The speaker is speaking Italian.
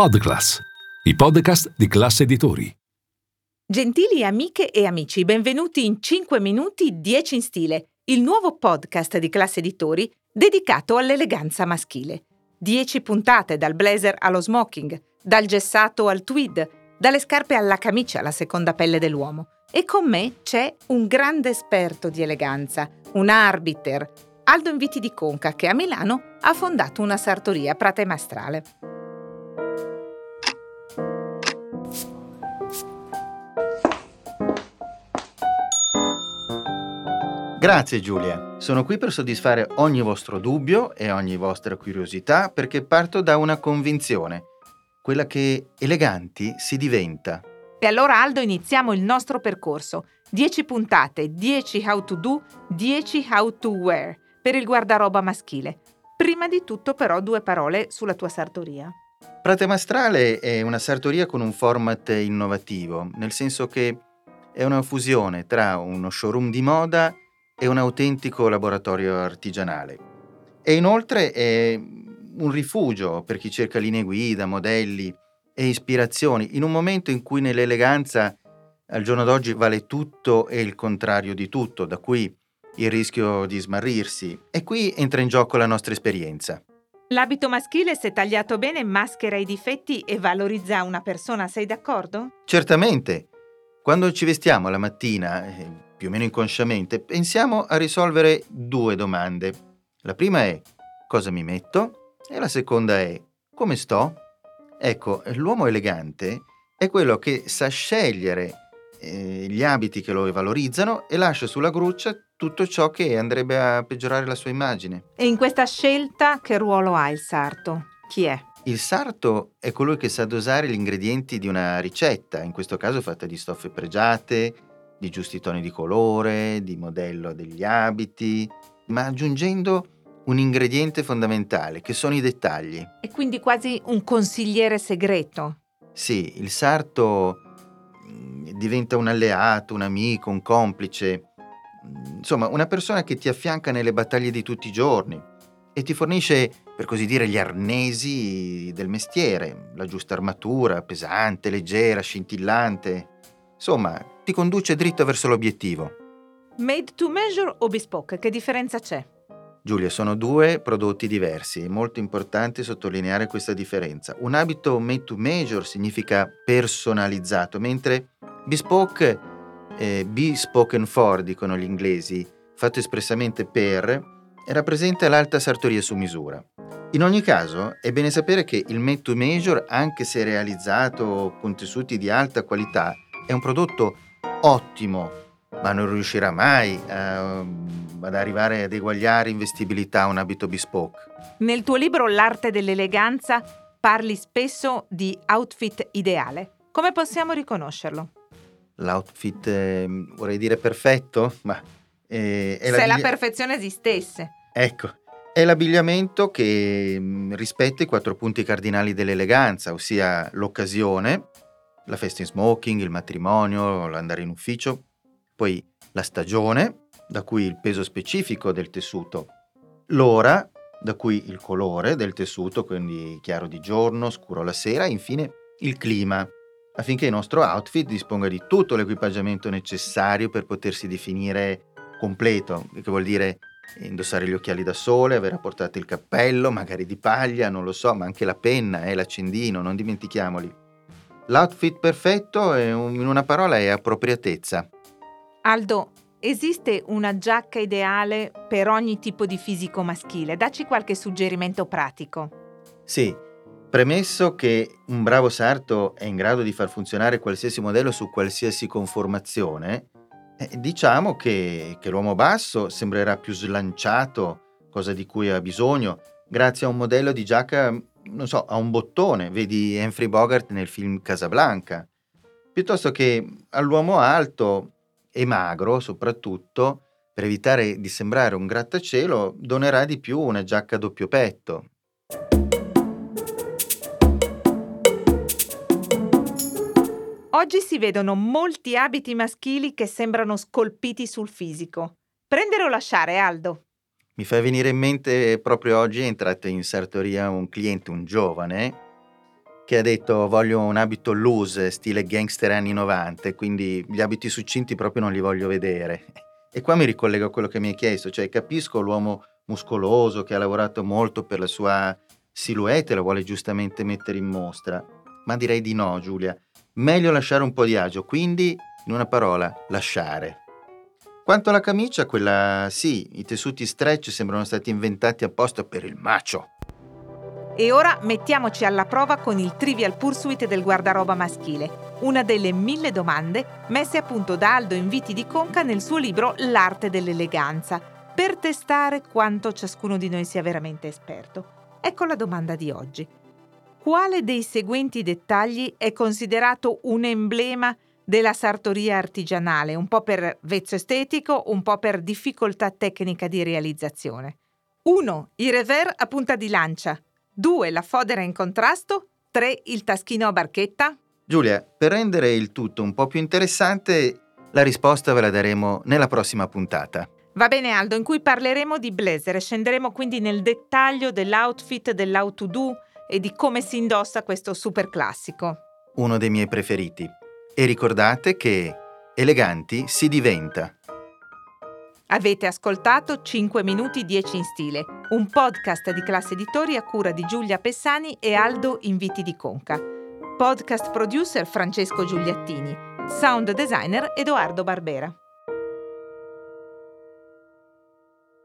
Podclass, i podcast di classe editori. Gentili amiche e amici, benvenuti in 5 minuti 10 in stile, il nuovo podcast di classe editori dedicato all'eleganza maschile. 10 puntate dal blazer allo smoking, dal gessato al tweed, dalle scarpe alla camicia, la seconda pelle dell'uomo. E con me c'è un grande esperto di eleganza, un arbiter, Aldo Inviti di Conca, che a Milano ha fondato una sartoria Prate Maestrale. Grazie Giulia, sono qui per soddisfare ogni vostro dubbio e ogni vostra curiosità perché parto da una convinzione, quella che eleganti si diventa. E allora Aldo iniziamo il nostro percorso. 10 puntate, 10 how to do, 10 how to wear per il guardaroba maschile. Prima di tutto però due parole sulla tua sartoria. Prate Maestrale è una sartoria con un format innovativo, nel senso che è una fusione tra uno showroom di moda è un autentico laboratorio artigianale. E inoltre è un rifugio per chi cerca linee guida, modelli e ispirazioni, in un momento in cui nell'eleganza al giorno d'oggi vale tutto e il contrario di tutto, da cui il rischio di smarrirsi. E qui entra in gioco la nostra esperienza. L'abito maschile, se tagliato bene, maschera i difetti e valorizza una persona, sei d'accordo? Certamente. Quando ci vestiamo la mattina, eh, più o meno inconsciamente, pensiamo a risolvere due domande. La prima è cosa mi metto e la seconda è come sto? Ecco, l'uomo elegante è quello che sa scegliere eh, gli abiti che lo valorizzano e lascia sulla gruccia tutto ciò che andrebbe a peggiorare la sua immagine. E in questa scelta che ruolo ha il sarto? Chi è? Il sarto è colui che sa dosare gli ingredienti di una ricetta, in questo caso fatta di stoffe pregiate, di giusti toni di colore, di modello degli abiti, ma aggiungendo un ingrediente fondamentale, che sono i dettagli. E quindi quasi un consigliere segreto. Sì, il sarto mm, diventa un alleato, un amico, un complice, mm, insomma una persona che ti affianca nelle battaglie di tutti i giorni e ti fornisce, per così dire, gli arnesi del mestiere, la giusta armatura, pesante, leggera, scintillante. Insomma, ti conduce dritto verso l'obiettivo. Made to measure o bespoke, che differenza c'è? Giulia, sono due prodotti diversi, è molto importante sottolineare questa differenza. Un abito made to measure significa personalizzato, mentre bespoke, eh, bespoken for, dicono gli inglesi, fatto espressamente per, rappresenta l'alta sartoria su misura. In ogni caso, è bene sapere che il made to measure, anche se realizzato con tessuti di alta qualità, è un prodotto ottimo, ma non riuscirà mai uh, ad arrivare ad eguagliare in vestibilità un abito bespoke. Nel tuo libro L'arte dell'eleganza parli spesso di outfit ideale. Come possiamo riconoscerlo? L'outfit, eh, vorrei dire perfetto, ma... Eh, è Se la, la perfezione esistesse. Ecco, è l'abbigliamento che mm, rispetta i quattro punti cardinali dell'eleganza, ossia l'occasione, la festa in smoking, il matrimonio, l'andare in ufficio, poi la stagione, da cui il peso specifico del tessuto, l'ora, da cui il colore del tessuto, quindi chiaro di giorno, scuro la sera, e infine il clima, affinché il nostro outfit disponga di tutto l'equipaggiamento necessario per potersi definire completo, che vuol dire indossare gli occhiali da sole, aver apportato il cappello, magari di paglia, non lo so, ma anche la penna e eh, l'accendino, non dimentichiamoli. L'outfit perfetto, in una parola, è appropriatezza. Aldo, esiste una giacca ideale per ogni tipo di fisico maschile? Dacci qualche suggerimento pratico. Sì, premesso che un bravo sarto è in grado di far funzionare qualsiasi modello su qualsiasi conformazione, eh, diciamo che, che l'uomo basso sembrerà più slanciato, cosa di cui ha bisogno, grazie a un modello di giacca non so, a un bottone, vedi Humphrey Bogart nel film Casablanca, piuttosto che all'uomo alto e magro soprattutto, per evitare di sembrare un grattacielo, donerà di più una giacca a doppio petto. Oggi si vedono molti abiti maschili che sembrano scolpiti sul fisico. Prendere o lasciare, Aldo? Mi fa venire in mente proprio oggi è entrato in sartoria un cliente, un giovane, che ha detto voglio un abito loose, stile gangster anni 90, quindi gli abiti succinti proprio non li voglio vedere. E qua mi ricollego a quello che mi hai chiesto, cioè capisco l'uomo muscoloso che ha lavorato molto per la sua silhouette e lo vuole giustamente mettere in mostra, ma direi di no Giulia, meglio lasciare un po' di agio, quindi in una parola, lasciare. Quanto alla camicia, quella sì, i tessuti stretch sembrano stati inventati apposta per il macio. E ora mettiamoci alla prova con il Trivial Pursuit del guardaroba maschile, una delle mille domande messe a punto da Aldo Inviti di Conca nel suo libro L'arte dell'eleganza, per testare quanto ciascuno di noi sia veramente esperto. Ecco la domanda di oggi. Quale dei seguenti dettagli è considerato un emblema della sartoria artigianale, un po' per vezzo estetico, un po' per difficoltà tecnica di realizzazione? 1. I revers a punta di lancia, 2. La fodera in contrasto. 3. Il taschino a barchetta. Giulia, per rendere il tutto un po' più interessante, la risposta ve la daremo nella prossima puntata. Va bene Aldo, in cui parleremo di blazer e scenderemo quindi nel dettaglio dell'outfit, dell'out to do e di come si indossa questo super classico. Uno dei miei preferiti. E ricordate che eleganti si diventa. Avete ascoltato 5 minuti 10 in stile, un podcast di classe editori a cura di Giulia Pessani e Aldo Inviti di Conca. Podcast producer Francesco Giuliattini, sound designer Edoardo Barbera.